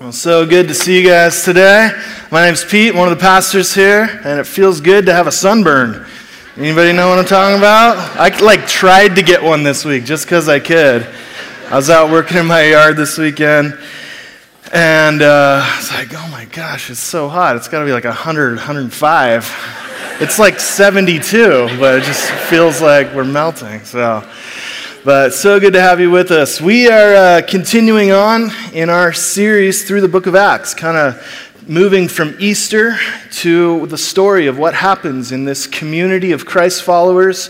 Well, so good to see you guys today. My name's Pete, one of the pastors here, and it feels good to have a sunburn. Anybody know what I'm talking about? I like tried to get one this week just because I could. I was out working in my yard this weekend, and uh, I was like, "Oh my gosh, it's so hot! It's got to be like 100, 105." It's like 72, but it just feels like we're melting. So. But so good to have you with us. We are uh, continuing on in our series through the book of Acts, kind of moving from Easter to the story of what happens in this community of Christ followers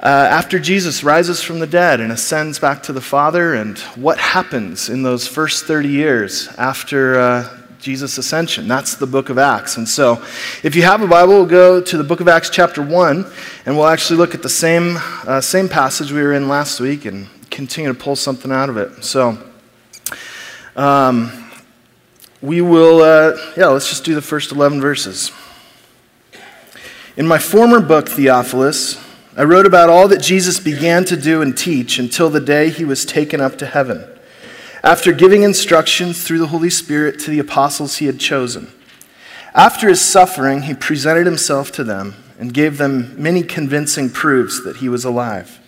uh, after Jesus rises from the dead and ascends back to the Father, and what happens in those first 30 years after uh, Jesus' ascension. That's the book of Acts. And so, if you have a Bible, we'll go to the book of Acts, chapter 1, and we'll actually look at the same, uh, same passage we were in last week and continue to pull something out of it. So, um, we will, uh, yeah, let's just do the first 11 verses. In my former book, Theophilus, I wrote about all that Jesus began to do and teach until the day he was taken up to heaven after giving instructions through the Holy Spirit to the apostles he had chosen. After his suffering, he presented himself to them and gave them many convincing proofs that he was alive.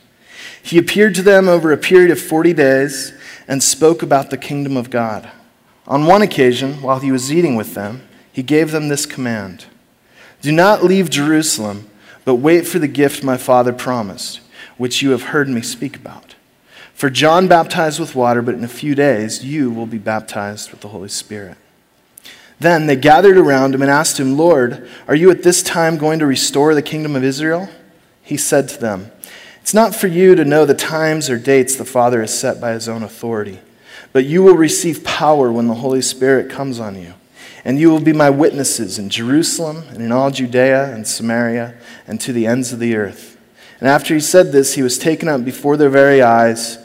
He appeared to them over a period of 40 days and spoke about the kingdom of God. On one occasion, while he was eating with them, he gave them this command Do not leave Jerusalem, but wait for the gift my Father promised, which you have heard me speak about. For John baptized with water, but in a few days you will be baptized with the Holy Spirit. Then they gathered around him and asked him, Lord, are you at this time going to restore the kingdom of Israel? He said to them, It's not for you to know the times or dates the Father has set by his own authority, but you will receive power when the Holy Spirit comes on you. And you will be my witnesses in Jerusalem and in all Judea and Samaria and to the ends of the earth. And after he said this, he was taken up before their very eyes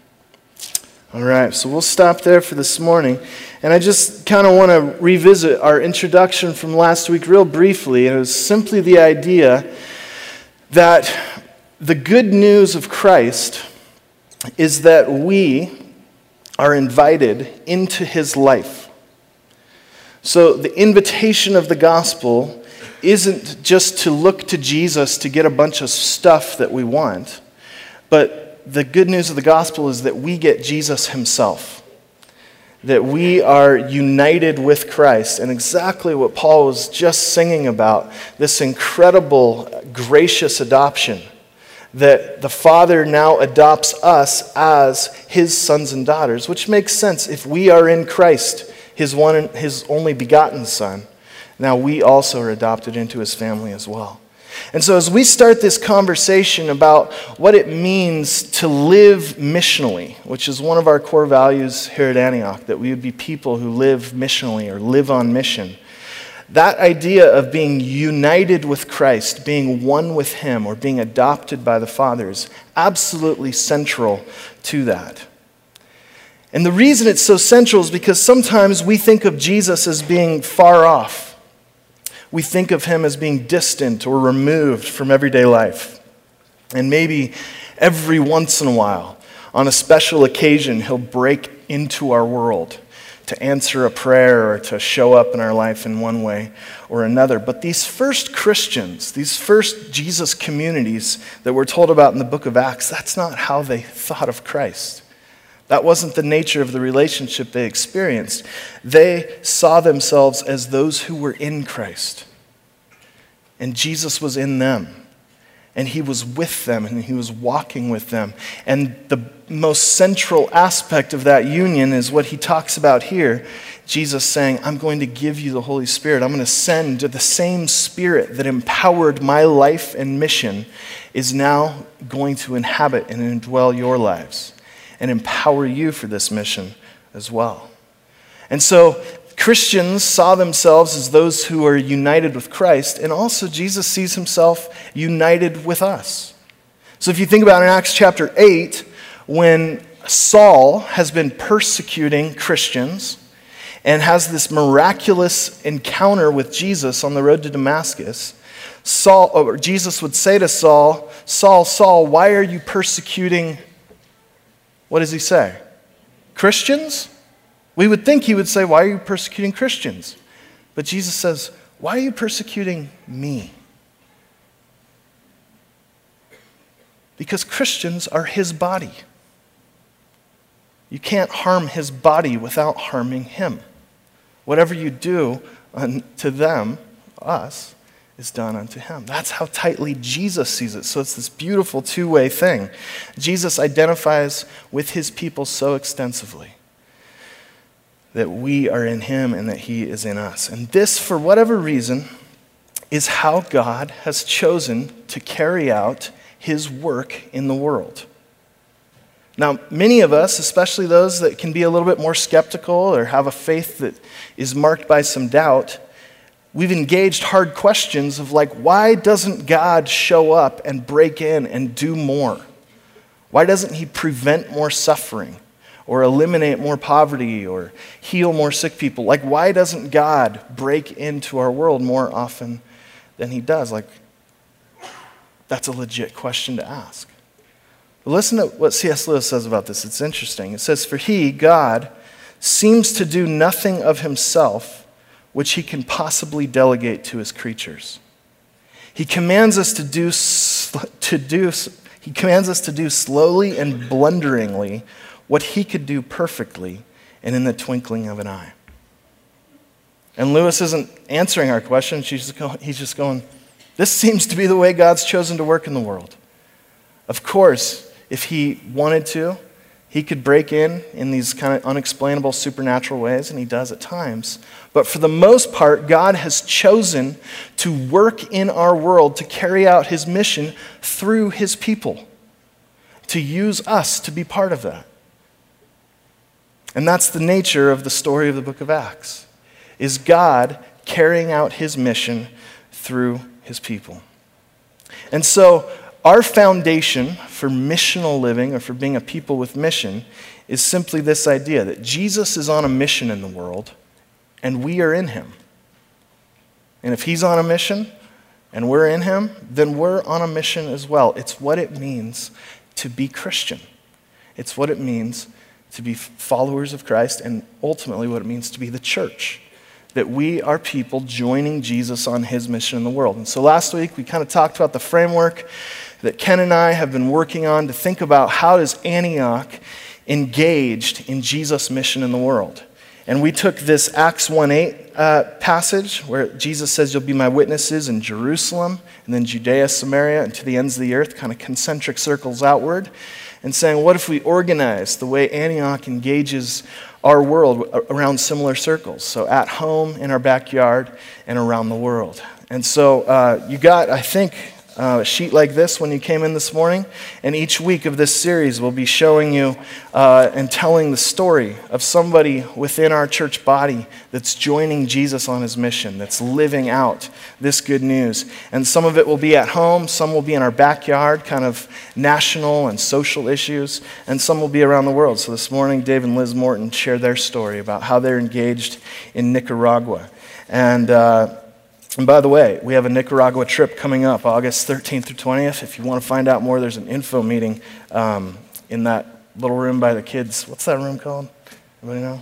All right, so we'll stop there for this morning. And I just kind of want to revisit our introduction from last week, real briefly. And it was simply the idea that the good news of Christ is that we are invited into his life. So the invitation of the gospel isn't just to look to Jesus to get a bunch of stuff that we want, but the good news of the gospel is that we get Jesus himself. That we are united with Christ. And exactly what Paul was just singing about this incredible, gracious adoption. That the Father now adopts us as his sons and daughters, which makes sense. If we are in Christ, his, one, his only begotten Son, now we also are adopted into his family as well. And so, as we start this conversation about what it means to live missionally, which is one of our core values here at Antioch, that we would be people who live missionally or live on mission, that idea of being united with Christ, being one with Him, or being adopted by the Father is absolutely central to that. And the reason it's so central is because sometimes we think of Jesus as being far off we think of him as being distant or removed from everyday life. And maybe every once in a while, on a special occasion, he'll break into our world to answer a prayer or to show up in our life in one way or another. But these first Christians, these first Jesus communities that we're told about in the book of Acts, that's not how they thought of Christ. That wasn't the nature of the relationship they experienced. They saw themselves as those who were in Christ. And Jesus was in them. And he was with them and he was walking with them. And the most central aspect of that union is what he talks about here. Jesus saying, I'm going to give you the Holy Spirit. I'm going to send the same Spirit that empowered my life and mission is now going to inhabit and indwell your lives and empower you for this mission as well. And so Christians saw themselves as those who are united with Christ, and also Jesus sees himself united with us. So if you think about in Acts chapter 8, when Saul has been persecuting Christians and has this miraculous encounter with Jesus on the road to Damascus, Saul, Jesus would say to Saul, Saul, Saul, why are you persecuting? What does he say? Christians? We would think he would say, Why are you persecuting Christians? But Jesus says, Why are you persecuting me? Because Christians are his body. You can't harm his body without harming him. Whatever you do uh, to them, us, is done unto him. That's how tightly Jesus sees it. So it's this beautiful two way thing. Jesus identifies with his people so extensively that we are in him and that he is in us. And this, for whatever reason, is how God has chosen to carry out his work in the world. Now, many of us, especially those that can be a little bit more skeptical or have a faith that is marked by some doubt, we've engaged hard questions of like, why doesn't God show up and break in and do more? Why doesn't he prevent more suffering? or eliminate more poverty or heal more sick people? Like, why doesn't God break into our world more often than He does? Like, that's a legit question to ask. Listen to what C.S. Lewis says about this. It's interesting. It says, For He, God, seems to do nothing of Himself which He can possibly delegate to His creatures. He commands us to do, to do, he commands us to do slowly and blunderingly what he could do perfectly and in the twinkling of an eye. And Lewis isn't answering our question. Just going, he's just going, This seems to be the way God's chosen to work in the world. Of course, if he wanted to, he could break in in these kind of unexplainable supernatural ways, and he does at times. But for the most part, God has chosen to work in our world to carry out his mission through his people, to use us to be part of that. And that's the nature of the story of the book of Acts. Is God carrying out his mission through his people. And so our foundation for missional living or for being a people with mission is simply this idea that Jesus is on a mission in the world and we are in him. And if he's on a mission and we're in him, then we're on a mission as well. It's what it means to be Christian. It's what it means to be followers of Christ, and ultimately what it means to be the church. That we are people joining Jesus on his mission in the world. And so last week we kind of talked about the framework that Ken and I have been working on to think about how does Antioch engaged in Jesus' mission in the world. And we took this Acts 1 8 uh, passage where Jesus says, You'll be my witnesses in Jerusalem, and then Judea, Samaria, and to the ends of the earth, kind of concentric circles outward and saying, what if we organize the way Antioch engages our world around similar circles? So at home, in our backyard, and around the world. And so uh, you got, I think, uh, a sheet like this when you came in this morning. And each week of this series, we'll be showing you uh, and telling the story of somebody within our church body that's joining Jesus on his mission, that's living out this good news. And some of it will be at home, some will be in our backyard, kind of national and social issues, and some will be around the world. So this morning, Dave and Liz Morton shared their story about how they're engaged in Nicaragua. And uh, and by the way, we have a Nicaragua trip coming up August 13th through 20th. If you want to find out more, there's an info meeting um, in that little room by the kids. What's that room called? Anybody know?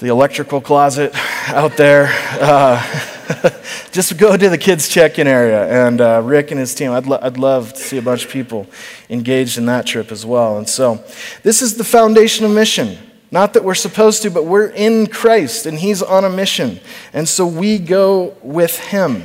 The electrical closet out there. Uh, just go to the kids' check in area. And uh, Rick and his team, I'd, lo- I'd love to see a bunch of people engaged in that trip as well. And so, this is the foundation of mission. Not that we're supposed to, but we're in Christ and He's on a mission. And so we go with Him.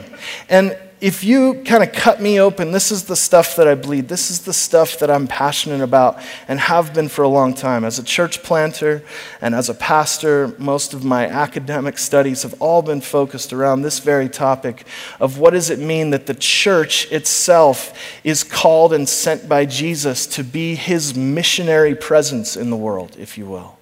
And if you kind of cut me open, this is the stuff that I bleed. This is the stuff that I'm passionate about and have been for a long time. As a church planter and as a pastor, most of my academic studies have all been focused around this very topic of what does it mean that the church itself is called and sent by Jesus to be his missionary presence in the world, if you will.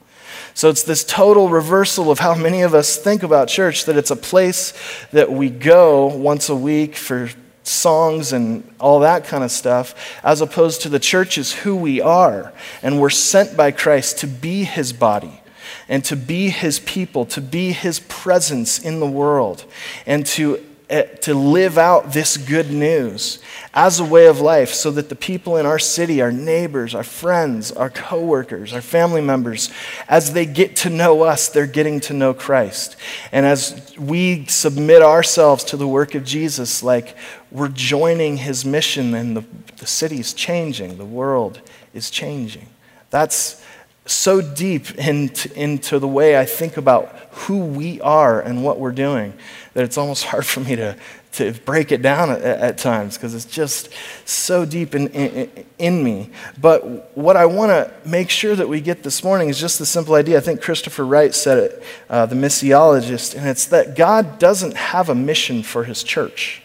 So it's this total reversal of how many of us think about church that it's a place that we go once a week for songs and all that kind of stuff, as opposed to the church is who we are. And we're sent by Christ to be his body and to be his people, to be his presence in the world, and to, Eh, to live out this good news as a way of life so that the people in our city, our neighbors, our friends, our coworkers, our family members, as they get to know us, they're getting to know Christ. And as we submit ourselves to the work of Jesus, like we're joining his mission and the, the city's changing, the world is changing. That's so deep into, into the way I think about who we are and what we're doing that it's almost hard for me to, to break it down at, at times because it's just so deep in, in, in, me. But what I want to make sure that we get this morning is just the simple idea. I think Christopher Wright said it, uh, the missiologist, and it's that God doesn't have a mission for his church.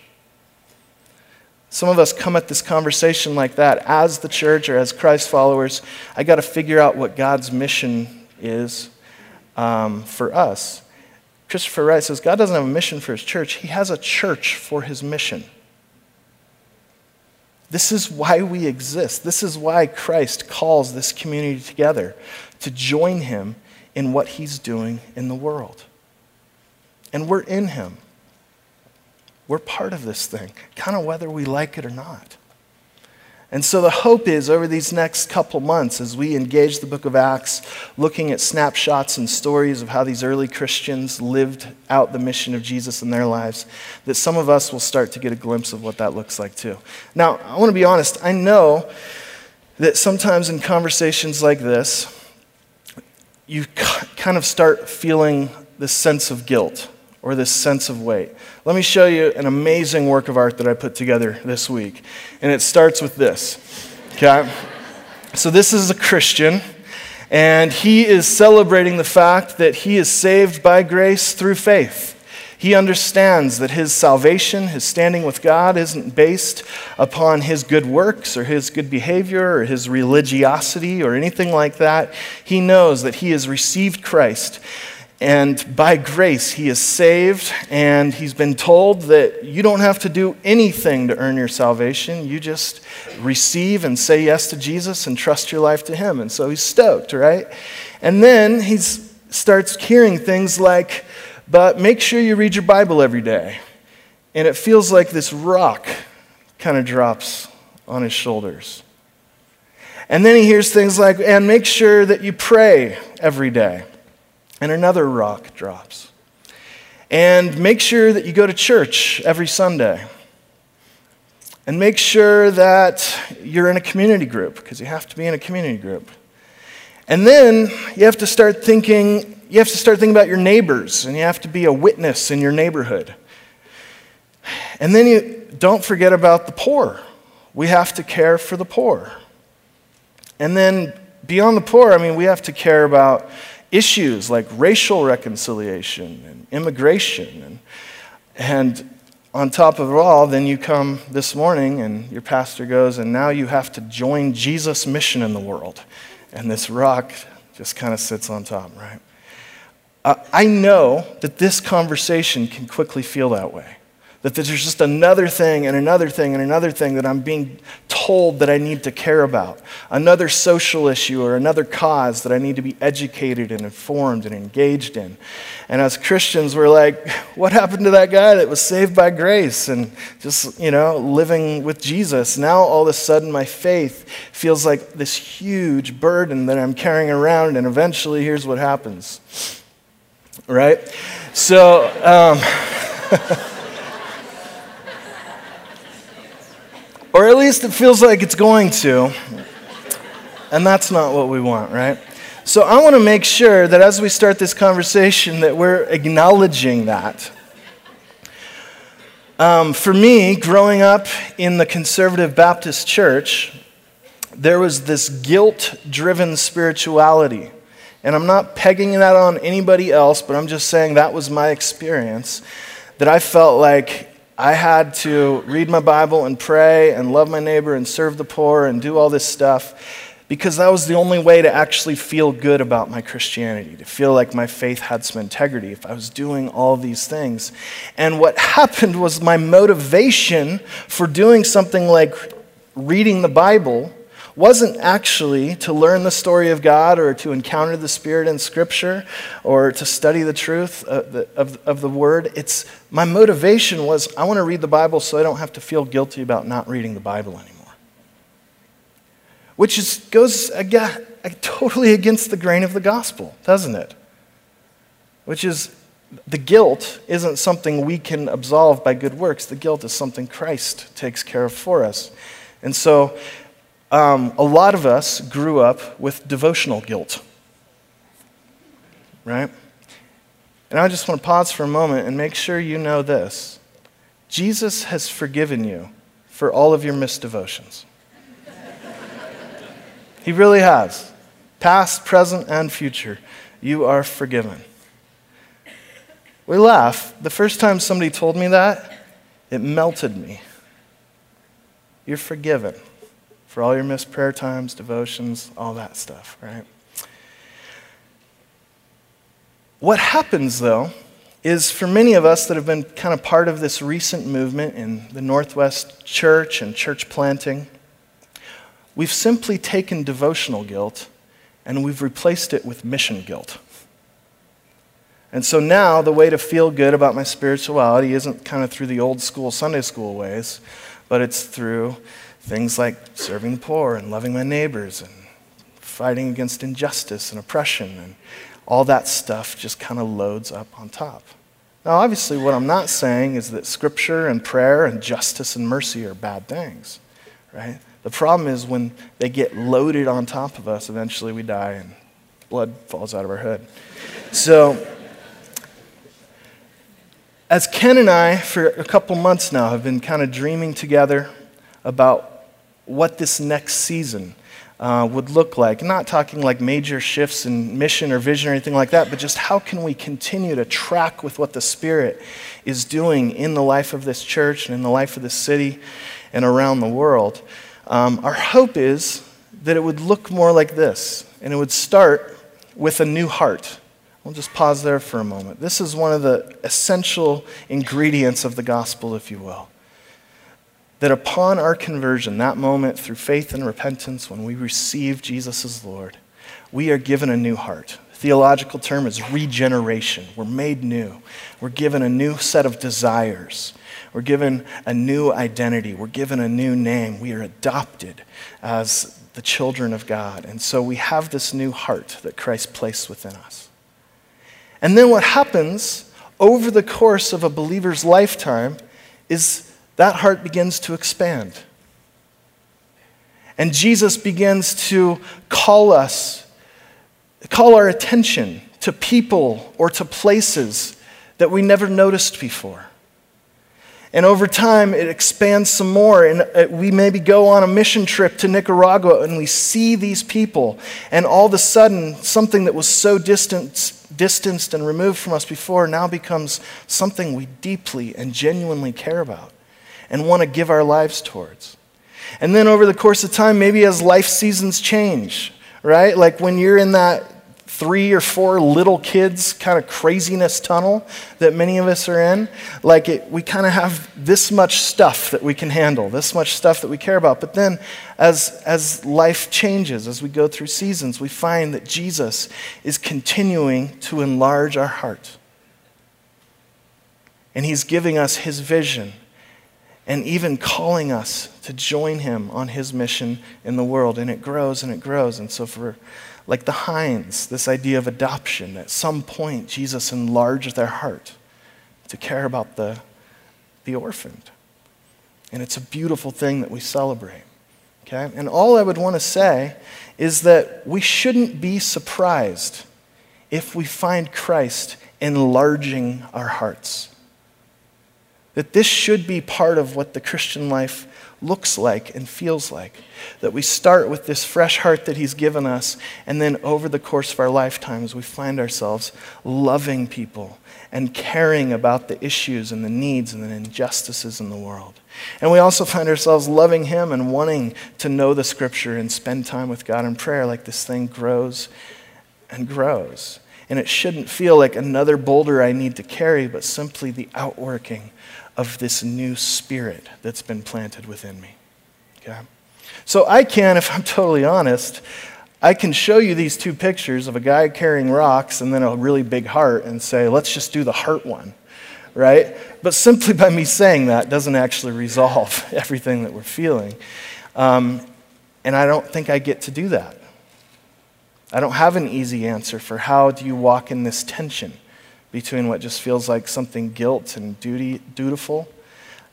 Some of us come at this conversation like that as the church or as Christ followers. I got to figure out what God's mission is um, for us. Christopher Wright says God doesn't have a mission for his church, he has a church for his mission. This is why we exist. This is why Christ calls this community together to join him in what he's doing in the world. And we're in him. We're part of this thing, kind of whether we like it or not. And so the hope is over these next couple months, as we engage the book of Acts, looking at snapshots and stories of how these early Christians lived out the mission of Jesus in their lives, that some of us will start to get a glimpse of what that looks like too. Now, I want to be honest, I know that sometimes in conversations like this, you kind of start feeling this sense of guilt or this sense of weight. Let me show you an amazing work of art that I put together this week. And it starts with this. Okay? So, this is a Christian, and he is celebrating the fact that he is saved by grace through faith. He understands that his salvation, his standing with God, isn't based upon his good works or his good behavior or his religiosity or anything like that. He knows that he has received Christ and by grace, he is saved, and he's been told that you don't have to do anything to earn your salvation. You just receive and say yes to Jesus and trust your life to him. And so he's stoked, right? And then he starts hearing things like, but make sure you read your Bible every day. And it feels like this rock kind of drops on his shoulders. And then he hears things like, and make sure that you pray every day and another rock drops. And make sure that you go to church every Sunday. And make sure that you're in a community group, because you have to be in a community group. And then you have to start thinking, you have to start thinking about your neighbors, and you have to be a witness in your neighborhood. And then you don't forget about the poor. We have to care for the poor. And then beyond the poor, I mean, we have to care about issues like racial reconciliation and immigration. And, and on top of it all, then you come this morning and your pastor goes, and now you have to join Jesus' mission in the world. And this rock just kind of sits on top, right? Uh, I know that this conversation can quickly feel that way. That there's just another thing and another thing and another thing that I'm being told that I need to care about. Another social issue or another cause that I need to be educated and informed and engaged in. And as Christians, we're like, what happened to that guy that was saved by grace and just, you know, living with Jesus? Now all of a sudden my faith feels like this huge burden that I'm carrying around, and eventually here's what happens. Right? So, um, Or at least it feels like it's going to. And that's not what we want, right? So I want to make sure that as we start this conversation that we're acknowledging that. Um, for me, growing up in the conservative Baptist church, there was this guilt driven spirituality. And I'm not pegging that on anybody else, but I'm just saying that was my experience. That I felt like I had to read my Bible and pray and love my neighbor and serve the poor and do all this stuff because that was the only way to actually feel good about my Christianity, to feel like my faith had some integrity if I was doing all these things. And what happened was my motivation for doing something like reading the Bible wasn't actually to learn the story of God or to encounter the Spirit in Scripture or to study the truth of the, of, of the Word. It's, my motivation was I want to read the Bible so I don't have to feel guilty about not reading the Bible anymore. Which is, goes again, totally against the grain of the gospel, doesn't it? Which is the guilt isn't something we can absolve by good works. The guilt is something Christ takes care of for us. And so um, a lot of us grew up with devotional guilt, right? And I just want to pause for a moment and make sure you know this Jesus has forgiven you for all of your missed devotions. he really has. Past, present, and future. You are forgiven. We laugh. The first time somebody told me that, it melted me. You're forgiven for all your missed prayer times, devotions, all that stuff, right? What happens, though, is for many of us that have been kind of part of this recent movement in the Northwest church and church planting, we've simply taken devotional guilt and we've replaced it with mission guilt. And so now the way to feel good about my spirituality isn't kind of through the old school Sunday school ways, but it's through Things like serving the poor and loving my neighbors and fighting against injustice and oppression and all that stuff just kind of loads up on top. Now, obviously, what I'm not saying is that scripture and prayer and justice and mercy are bad things, right? The problem is when they get loaded on top of us, eventually we die and blood falls out of our head. So, as Ken and I, for a couple months now, have been kind of dreaming together about what this next season uh, would look like. Not talking like major shifts in mission or vision or anything like that, but just how can we continue to track with what the Spirit is doing in the life of this church and in the life of this city and around the world. Um, our hope is that it would look more like this, and it would start with a new heart. We'll just pause there for a moment. This is one of the essential ingredients of the gospel, if you will that upon our conversion, that moment through faith and repentance, when we receive Jesus as Lord, we are given a new heart. Theological term is regeneration. We're made new. We're given a new set of desires. We're given a new identity. We're given a new name. We are adopted as the children of God. And so we have this new heart that Christ placed within us. And then what happens over the course of a believer's lifetime is that heart begins to expand. And Jesus begins to call us, call our attention to people or to places that we never noticed before. And over time, it expands some more. And uh, we maybe go on a mission trip to Nicaragua and we see these people. And all of a sudden, something that was so distant, distanced and removed from us before now becomes something we deeply and genuinely care about and want to give our lives towards. And then over the course of time, maybe as life seasons change, right? Like when you're in that three or four little kids kind of craziness tunnel that many of us are in, like it, we kind of have this much stuff that we can handle, this much stuff that we care about. But then as, as life changes, as we go through seasons, we find that Jesus is continuing to enlarge our heart. And he's giving us his vision and even calling us to join him on his mission in the world. And it grows and it grows. And so, for like the Hines, this idea of adoption, at some point, Jesus enlarged their heart to care about the, the orphaned. And it's a beautiful thing that we celebrate. Okay? And all I would want to say is that we shouldn't be surprised if we find Christ enlarging our hearts. That this should be part of what the Christian life looks like and feels like. That we start with this fresh heart that He's given us, and then over the course of our lifetimes, we find ourselves loving people and caring about the issues and the needs and the injustices in the world. And we also find ourselves loving Him and wanting to know the Scripture and spend time with God in prayer, like this thing grows and grows. And it shouldn't feel like another boulder I need to carry, but simply the outworking of this new spirit that's been planted within me. Okay? So I can, if I'm totally honest, I can show you these two pictures of a guy carrying rocks and then a really big heart and say, let's just do the heart one, right? But simply by me saying that doesn't actually resolve everything that we're feeling. Um, and I don't think I get to do that. I don't have an easy answer for how do you walk in this tension between what just feels like something guilt and duty, dutiful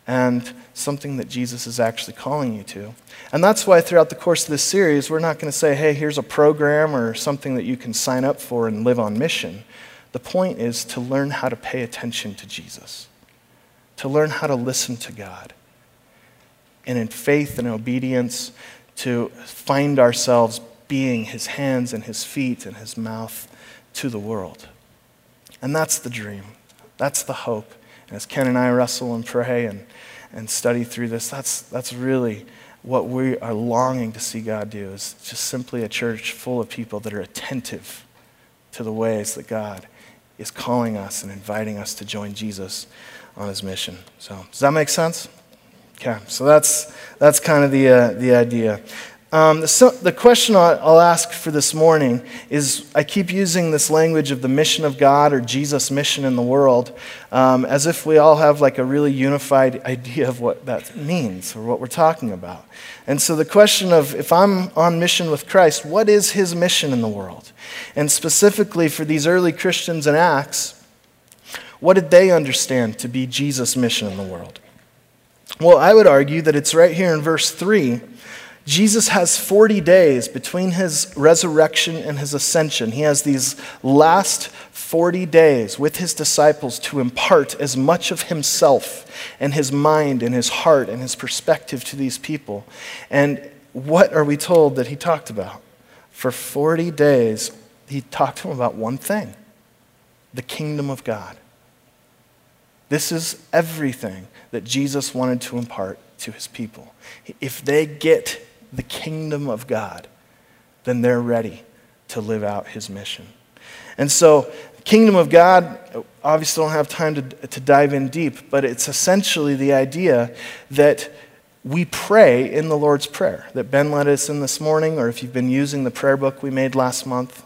and something that Jesus is actually calling you to. And that's why throughout the course of this series, we're not going to say, hey, here's a program or something that you can sign up for and live on mission. The point is to learn how to pay attention to Jesus, to learn how to listen to God, and in faith and obedience, to find ourselves being his hands and his feet and his mouth to the world. And that's the dream. That's the hope. And as Ken and I wrestle and pray and, and study through this, that's, that's really what we are longing to see God do is just simply a church full of people that are attentive to the ways that God is calling us and inviting us to join Jesus on his mission. So, does that make sense? Okay, so that's, that's kind of the, uh, the idea. Um, the, the, question I'll ask for this morning is I keep using this language of the mission of God or Jesus' mission in the world um, as if we all have like a really unified idea of what that means or what we're talking about. And so the question of if I'm on mission with Christ, what is his mission in the world? And specifically for these early Christians in Acts, what did they understand to be Jesus' mission in the world? Well, I would argue that it's right here in verse 3 Jesus has 40 days between his resurrection and his ascension. He has these last 40 days with his disciples to impart as much of himself and his mind and his heart and his perspective to these people. And what are we told that he talked about? For 40 days, he talked to them about one thing the kingdom of God. This is everything that Jesus wanted to impart to his people. If they get the kingdom of God, then they're ready to live out his mission. And so, kingdom of God, obviously don't have time to, to dive in deep, but it's essentially the idea that we pray in the Lord's Prayer that Ben led us in this morning, or if you've been using the prayer book we made last month,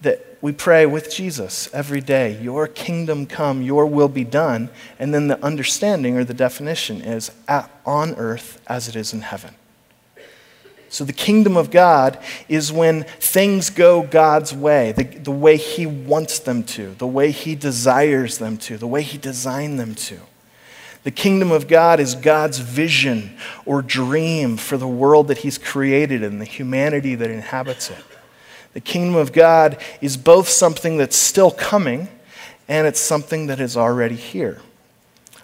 that we pray with Jesus every day, Your kingdom come, Your will be done. And then the understanding or the definition is on earth as it is in heaven. So, the kingdom of God is when things go God's way, the, the way He wants them to, the way He desires them to, the way He designed them to. The kingdom of God is God's vision or dream for the world that He's created and the humanity that inhabits it. The kingdom of God is both something that's still coming and it's something that is already here.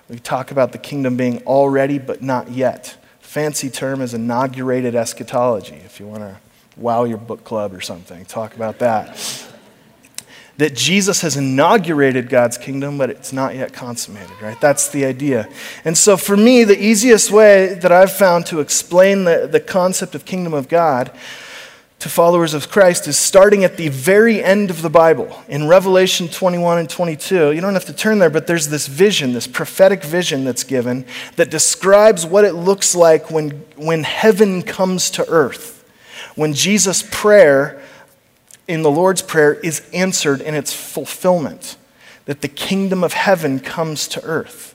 We talk about the kingdom being already but not yet fancy term is inaugurated eschatology, if you want to wow your book club or something, talk about that. That Jesus has inaugurated God's kingdom, but it's not yet consummated, right? That's the idea. And so, for me, the easiest way that I've found to explain the, the concept of kingdom of God to followers of Christ is starting at the very end of the Bible. In Revelation 21 and 22, you don't have to turn there, but there's this vision, this prophetic vision that's given that describes what it looks like when, when heaven comes to earth. When Jesus' prayer in the Lord's Prayer is answered in its fulfillment, that the kingdom of heaven comes to earth.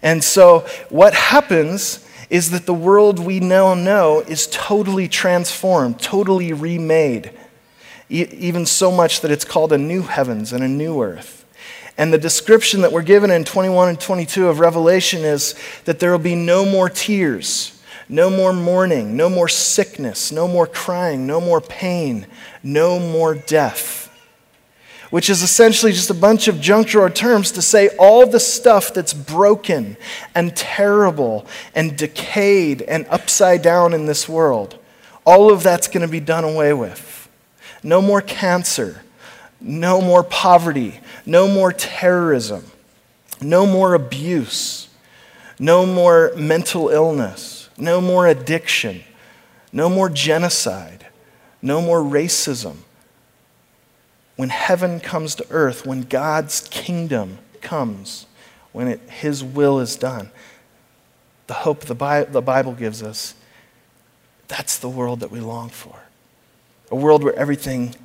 And so, what happens is that the world we now know is totally transformed, totally remade, e- even so much that it's called a new heavens and a new earth. And the description that we're given in 21 and 22 of Revelation is that there will be no more tears, no more mourning, no more sickness, no more crying, no more pain, no more death. Which is essentially just a bunch of junk drawer terms to say all the stuff that's broken and terrible and decayed and upside down in this world. All of that's going to be done away with. No more cancer, no more poverty, no more terrorism, no more abuse, no more mental illness, no more addiction, no more genocide, no more racism when heaven comes to earth, when God's kingdom comes, when it, His will is done, the hope the, Bi- the Bible gives us, that's the world that we long for. A world where everything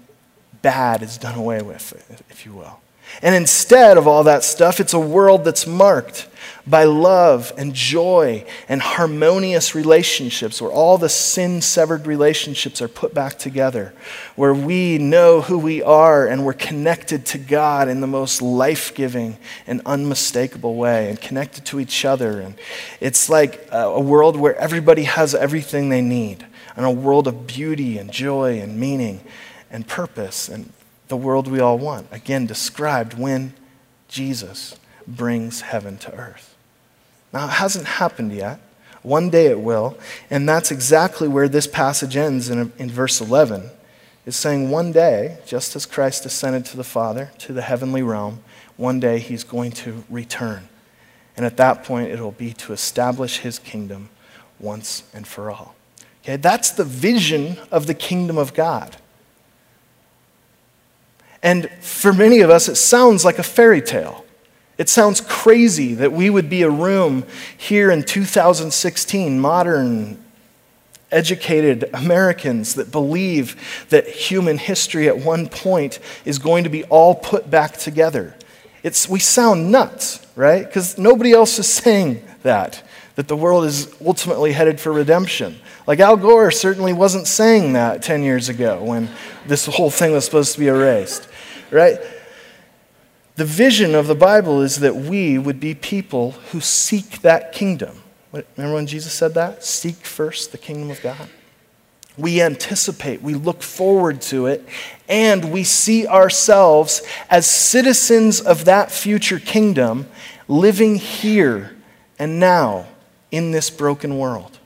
bad is done away with, if you will. And instead of all that stuff, it's a world that's marked by love and joy and harmonious relationships, where all the sin severed relationships are put back together, where we know who we are and we're connected to God in the most life giving and unmistakable way and connected to each other. And it's like a world where everybody has everything they need, and a world of beauty and joy and meaning and purpose and the world we all want. Again, described when Jesus brings heaven to earth. Now, it hasn't happened yet. One day it will. And that's exactly where this passage ends in, in verse 11. It's saying one day, just as Christ ascended to the Father, to the heavenly realm, one day he's going to return. And at that point, it'll be to establish his kingdom once and for all. Okay, that's the vision of the kingdom of God. And for many of us, it sounds like a fairy tale. It sounds crazy that we would be a room here in 2016, modern, educated Americans that believe that human history at one point is going to be all put back together. It's, we sound nuts, right? Because nobody else is saying that, that the world is ultimately headed for redemption. Like Al Gore certainly wasn't saying that 10 years ago when this whole thing was supposed to be erased, right? The vision of the Bible is that we would be people who seek that kingdom. Remember when Jesus said that? Seek first the kingdom of God. We anticipate, we look forward to it, and we see ourselves as citizens of that future kingdom living here and now in this broken world.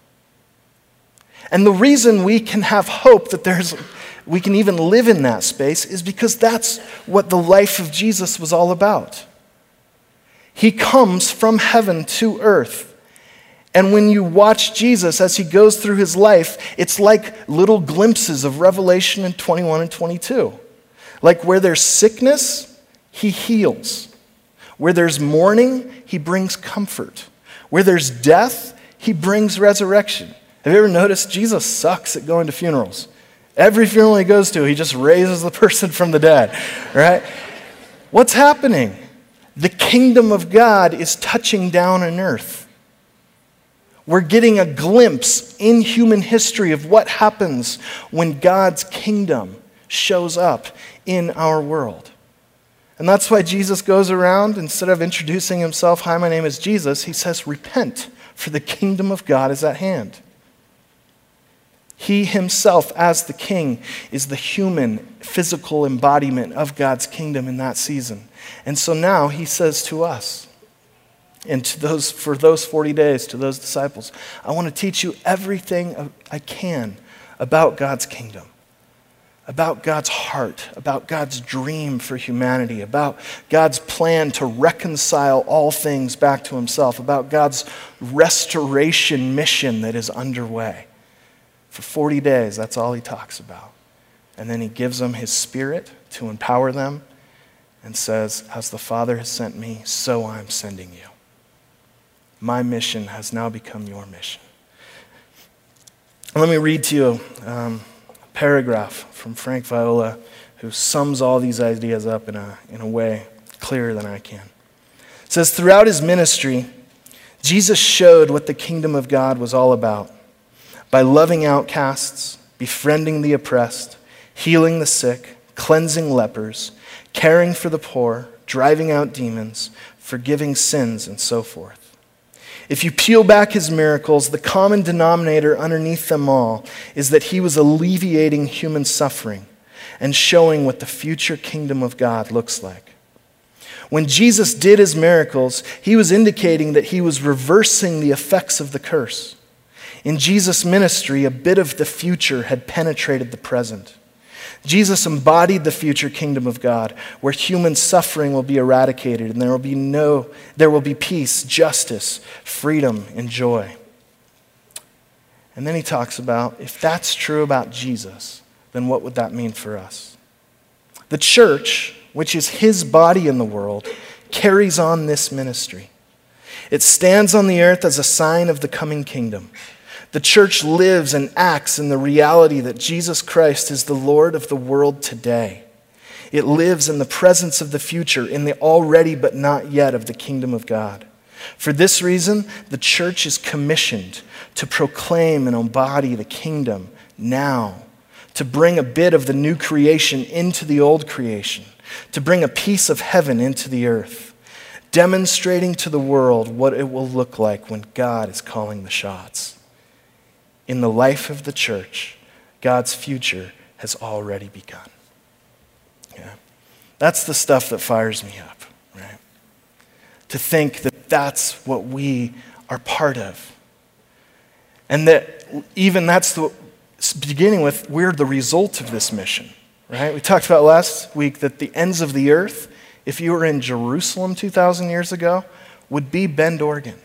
And the reason we can have hope that there's we can even live in that space is because that's what the life of Jesus was all about. He comes from heaven to earth. And when you watch Jesus as he goes through his life, it's like little glimpses of Revelation in 21 and 22. Like where there's sickness, he heals. Where there's mourning, he brings comfort. Where there's death, he brings resurrection. Have you ever noticed Jesus sucks at going to funerals? Every funeral he goes to, he just raises the person from the dead, right? What's happening? The kingdom of God is touching down on earth. We're getting a glimpse in human history of what happens when God's kingdom shows up in our world. And that's why Jesus goes around, instead of introducing himself, Hi, my name is Jesus, he says, Repent, for the kingdom of God is at hand. He himself, as the king, is the human, physical embodiment of God's kingdom in that season. And so now he says to us, and to those, for those 40 days, to those disciples, I want to teach you everything I can about God's kingdom, about God's heart, about God's dream for humanity, about God's plan to reconcile all things back to himself, about God's restoration mission that is underway. For 40 days, that's all he talks about. And then he gives them his spirit to empower them and says, As the Father has sent me, so I'm sending you. My mission has now become your mission. Let me read to you um, a paragraph from Frank Viola who sums all these ideas up in a, in a way clearer than I can. It says, Throughout his ministry, Jesus showed what the kingdom of God was all about by loving outcasts, befriending the oppressed, healing the sick, cleansing lepers, caring for the poor, driving out demons, forgiving sins, and so forth. If you peel back his miracles, the common denominator underneath them all is that he was alleviating human suffering and showing what the future kingdom of God looks like. When Jesus did his miracles, he was indicating that he was reversing the effects of the curse. In Jesus' ministry, a bit of the future had penetrated the present. Jesus embodied the future kingdom of God, where human suffering will be eradicated and there will be no there will be peace, justice, freedom, and joy. And then he talks about if that's true about Jesus, then what would that mean for us? The church, which is his body in the world, carries on this ministry. It stands on the earth as a sign of the coming kingdom. The church lives and acts in the reality that Jesus Christ is the Lord of the world today. It lives in the presence of the future, in the already but not yet of the kingdom of God. For this reason, the church is commissioned to proclaim and embody the kingdom now, to bring a bit of the new creation into the old creation, to bring a piece of heaven into the earth, demonstrating to the world what it will look like when God is calling the shots in the life of the church, God's future has already begun. Yeah. That's the stuff that fires me up, right? To think that that's what we are part of. And that even that's the beginning with, we're the result of this mission, right? We talked about last week that the ends of the earth, if you were in Jerusalem 2,000 years ago, would be Bend, Oregon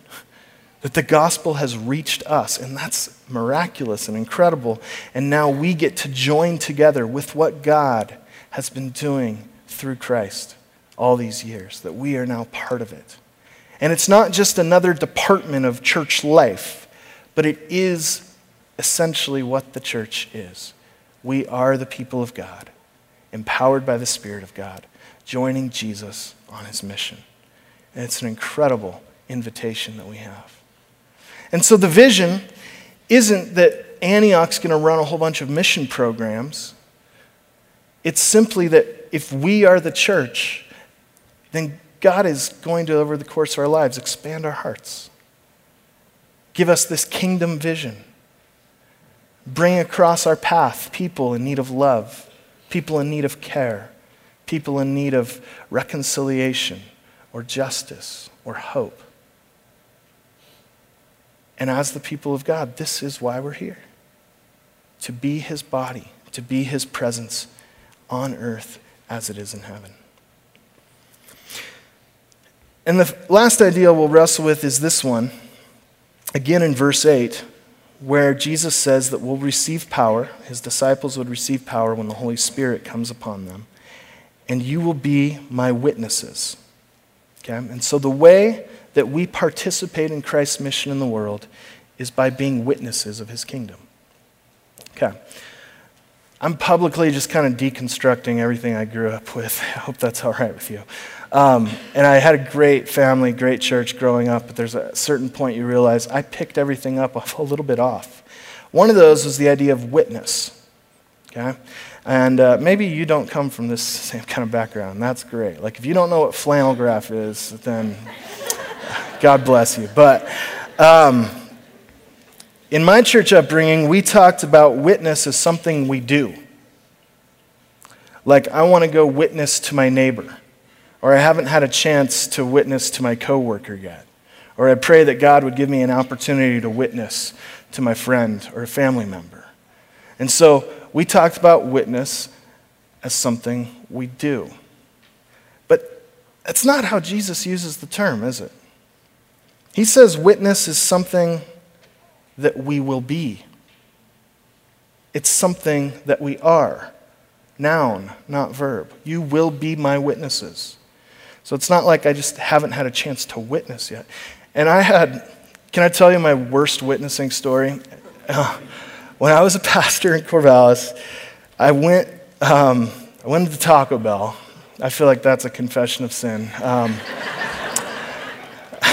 that the gospel has reached us, and that's miraculous and incredible. And now we get to join together with what God has been doing through Christ all these years, that we are now part of it. And it's not just another department of church life, but it is essentially what the church is. We are the people of God, empowered by the Spirit of God, joining Jesus on his mission. And it's an incredible invitation that we have. And so the vision isn't that Antioch's going to run a whole bunch of mission programs. It's simply that if we are the church, then God is going to, over the course of our lives, expand our hearts. Give us this kingdom vision. Bring across our path people in need of love, people in need of care, people in need of reconciliation or justice or hope. And as the people of God, this is why we're here to be his body, to be his presence on earth as it is in heaven. And the last idea we'll wrestle with is this one, again in verse 8, where Jesus says that we'll receive power, his disciples would receive power when the Holy Spirit comes upon them, and you will be my witnesses. Okay? And so the way that we participate in Christ's mission in the world is by being witnesses of his kingdom. Okay. I'm publicly just kind of deconstructing everything I grew up with. I hope that's all right with you. Um, and I had a great family, great church growing up, but there's a certain point you realize I picked everything up a little bit off. One of those was the idea of witness. Okay? And uh, maybe you don't come from this same kind of background. That's great. Like, if you don't know what flannel graph is, then God bless you. But um, in my church upbringing, we talked about witness as something we do. Like, I want to go witness to my neighbor, or I haven't had a chance to witness to my coworker yet, or I pray that God would give me an opportunity to witness to my friend or a family member. And so we talked about witness as something we do. But that's not how Jesus uses the term, is it? He says witness is something that we will be. It's something that we are. Noun, not verb. You will be my witnesses. So it's not like I just haven't had a chance to witness yet. And I had, can I tell you my worst witnessing story? When I was a pastor in Corvallis, I went, um, I went to Taco Bell. I feel like that's a confession of sin. Um,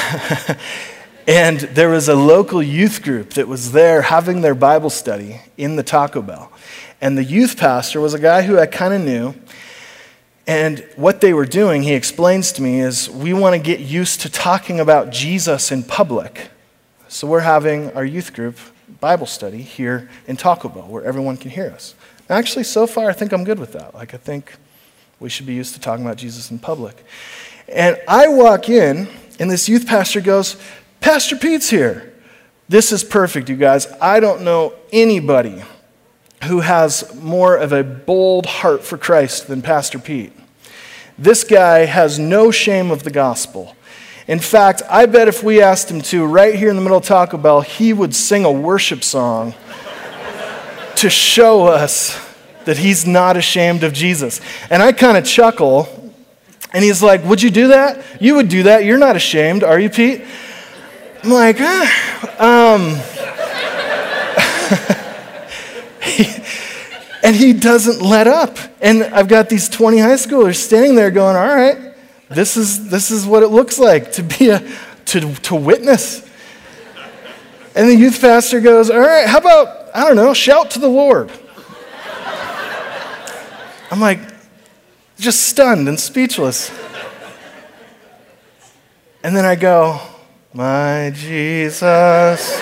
and there was a local youth group that was there having their Bible study in the Taco Bell. And the youth pastor was a guy who I kind of knew. And what they were doing, he explains to me, is we want to get used to talking about Jesus in public. So we're having our youth group Bible study here in Taco Bell where everyone can hear us. Actually, so far, I think I'm good with that. Like, I think we should be used to talking about Jesus in public. And I walk in, and this youth pastor goes, Pastor Pete's here. This is perfect, you guys. I don't know anybody who has more of a bold heart for Christ than Pastor Pete. This guy has no shame of the gospel. In fact, I bet if we asked him to, right here in the middle of Taco Bell, he would sing a worship song to show us that he's not ashamed of Jesus. And I kind of chuckle, and he's like, Would you do that? You would do that. You're not ashamed, are you, Pete? I'm like, ah, um, and he doesn't let up. And I've got these 20 high schoolers standing there going, all right, this is, this is what it looks like to be a, to, to witness. And the youth pastor goes, all right, how about, I don't know, shout to the Lord. I'm like, just stunned and speechless. And then I go, my Jesus,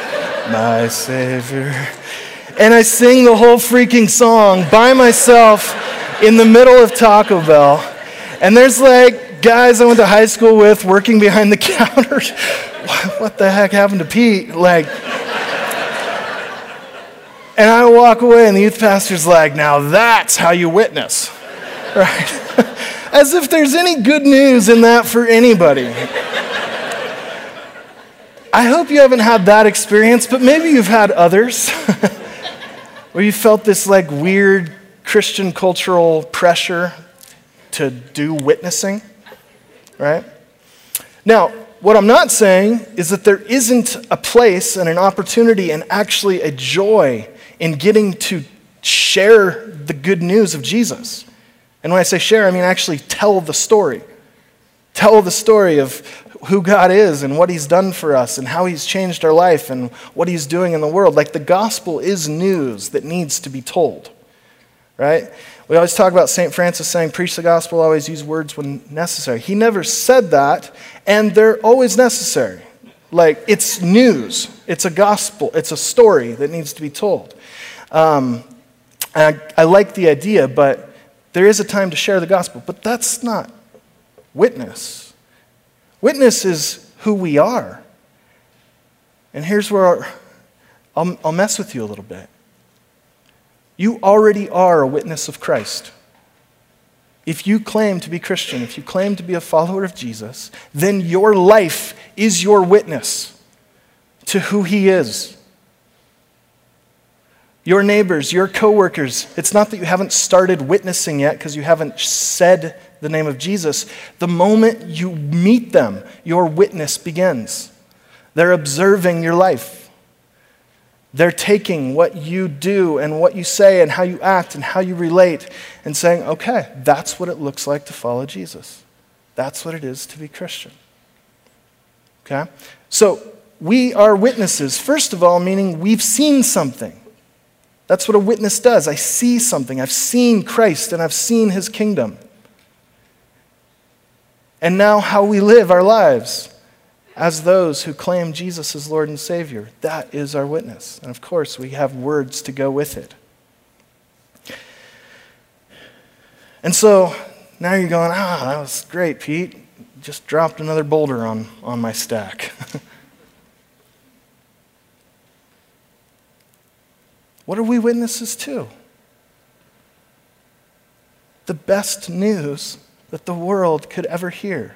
my Savior. And I sing the whole freaking song by myself in the middle of Taco Bell. And there's like guys I went to high school with working behind the counter. what the heck happened to Pete? Like, and I walk away, and the youth pastor's like, now that's how you witness, right? As if there's any good news in that for anybody. I hope you haven't had that experience, but maybe you've had others. where you felt this like weird Christian cultural pressure to do witnessing, right? Now, what I'm not saying is that there isn't a place and an opportunity and actually a joy in getting to share the good news of Jesus. And when I say share, I mean actually tell the story. Tell the story of who God is and what He's done for us and how He's changed our life and what He's doing in the world. Like the gospel is news that needs to be told, right? We always talk about St. Francis saying, preach the gospel, always use words when necessary. He never said that, and they're always necessary. Like it's news, it's a gospel, it's a story that needs to be told. Um, I, I like the idea, but there is a time to share the gospel, but that's not witness. Witness is who we are. And here's where I'll, I'll mess with you a little bit. You already are a witness of Christ. If you claim to be Christian, if you claim to be a follower of Jesus, then your life is your witness to who he is. Your neighbors, your coworkers, it's not that you haven't started witnessing yet because you haven't said the name of Jesus, the moment you meet them, your witness begins. They're observing your life. They're taking what you do and what you say and how you act and how you relate and saying, okay, that's what it looks like to follow Jesus. That's what it is to be Christian. Okay? So we are witnesses, first of all, meaning we've seen something. That's what a witness does. I see something. I've seen Christ and I've seen his kingdom and now how we live our lives as those who claim Jesus as Lord and Savior. That is our witness. And of course, we have words to go with it. And so now you're going, ah, that was great, Pete. Just dropped another boulder on, on my stack. what are we witnesses to? The best news that the world could ever hear.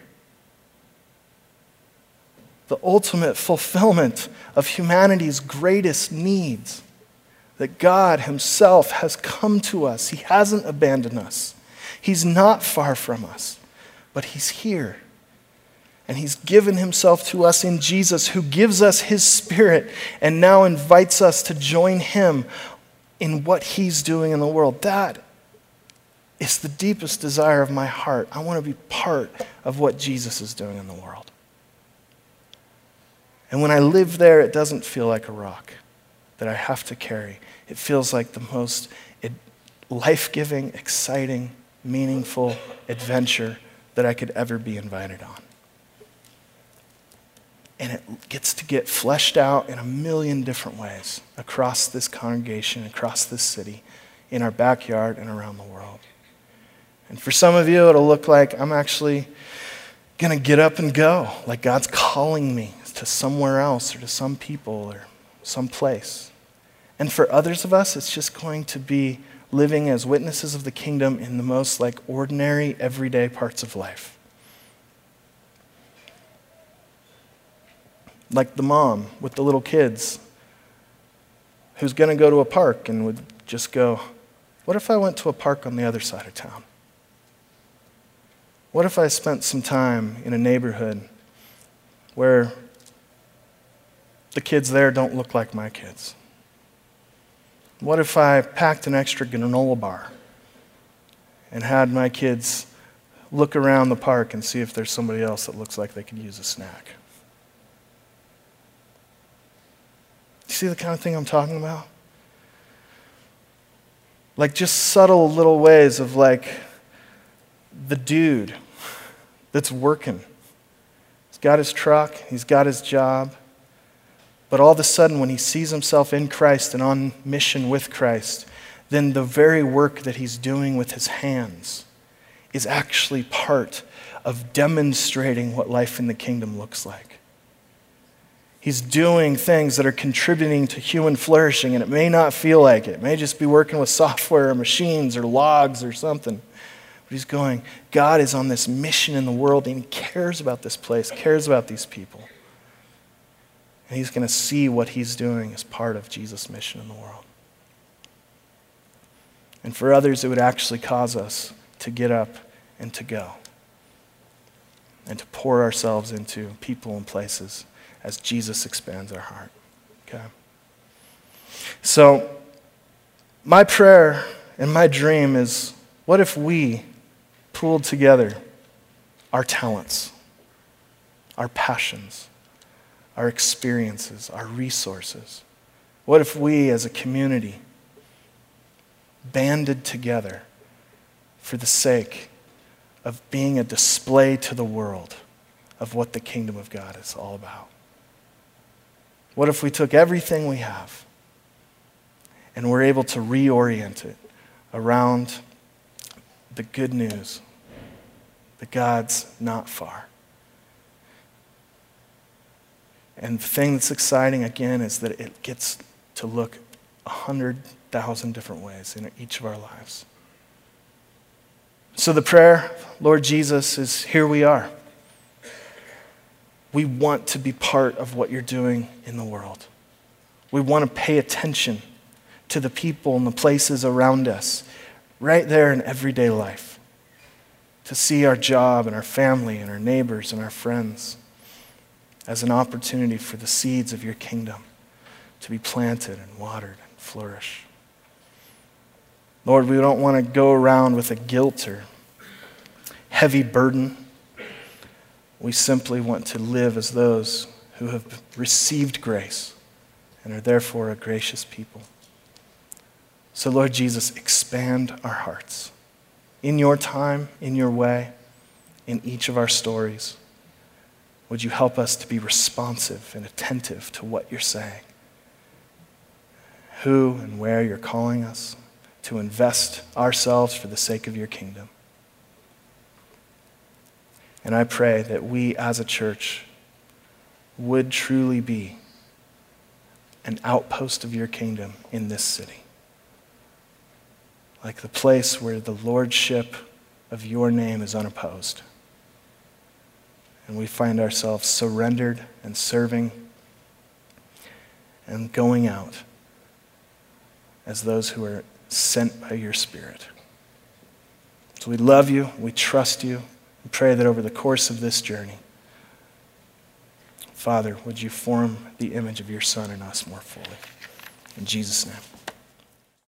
The ultimate fulfillment of humanity's greatest needs. That God Himself has come to us. He hasn't abandoned us. He's not far from us, but He's here. And He's given Himself to us in Jesus, who gives us His Spirit and now invites us to join Him in what He's doing in the world. That is the deepest desire of my heart. I want to be part of what Jesus is doing in the world. And when I live there, it doesn't feel like a rock that I have to carry. It feels like the most life giving, exciting, meaningful adventure that I could ever be invited on. And it gets to get fleshed out in a million different ways across this congregation, across this city, in our backyard, and around the world. And for some of you, it'll look like I'm actually going to get up and go, like God's calling me to somewhere else or to some people or some place. And for others of us, it's just going to be living as witnesses of the kingdom in the most like ordinary, everyday parts of life. Like the mom with the little kids who's going to go to a park and would just go, What if I went to a park on the other side of town? What if I spent some time in a neighborhood where the kids there don't look like my kids? What if I packed an extra granola bar and had my kids look around the park and see if there's somebody else that looks like they could use a snack? You see the kind of thing I'm talking about? Like just subtle little ways of like the dude that's working. He's got his truck, he's got his job, but all of a sudden, when he sees himself in Christ and on mission with Christ, then the very work that he's doing with his hands is actually part of demonstrating what life in the kingdom looks like. He's doing things that are contributing to human flourishing, and it may not feel like it. It may just be working with software or machines or logs or something. But he's going, God is on this mission in the world, and he cares about this place, cares about these people. And he's going to see what he's doing as part of Jesus' mission in the world. And for others, it would actually cause us to get up and to go and to pour ourselves into people and places as Jesus expands our heart. Okay? So, my prayer and my dream is what if we pooled together our talents, our passions, our experiences, our resources? What if we as a community banded together for the sake of being a display to the world of what the kingdom of God is all about? What if we took everything we have and we're able to reorient it around the good news that God's not far? And the thing that's exciting, again, is that it gets to look a 100,000 different ways in each of our lives. So the prayer, Lord Jesus, is here we are. We want to be part of what you're doing in the world. We want to pay attention to the people and the places around us, right there in everyday life, to see our job and our family and our neighbors and our friends as an opportunity for the seeds of your kingdom to be planted and watered and flourish. Lord, we don't want to go around with a guilt or heavy burden. We simply want to live as those who have received grace and are therefore a gracious people. So, Lord Jesus, expand our hearts in your time, in your way, in each of our stories. Would you help us to be responsive and attentive to what you're saying? Who and where you're calling us to invest ourselves for the sake of your kingdom. And I pray that we as a church would truly be an outpost of your kingdom in this city. Like the place where the lordship of your name is unopposed and we find ourselves surrendered and serving and going out as those who are sent by your Spirit. So we love you, we trust you, we pray that over the course of this journey, Father, would you form the image of your Son in us more fully? In Jesus' name.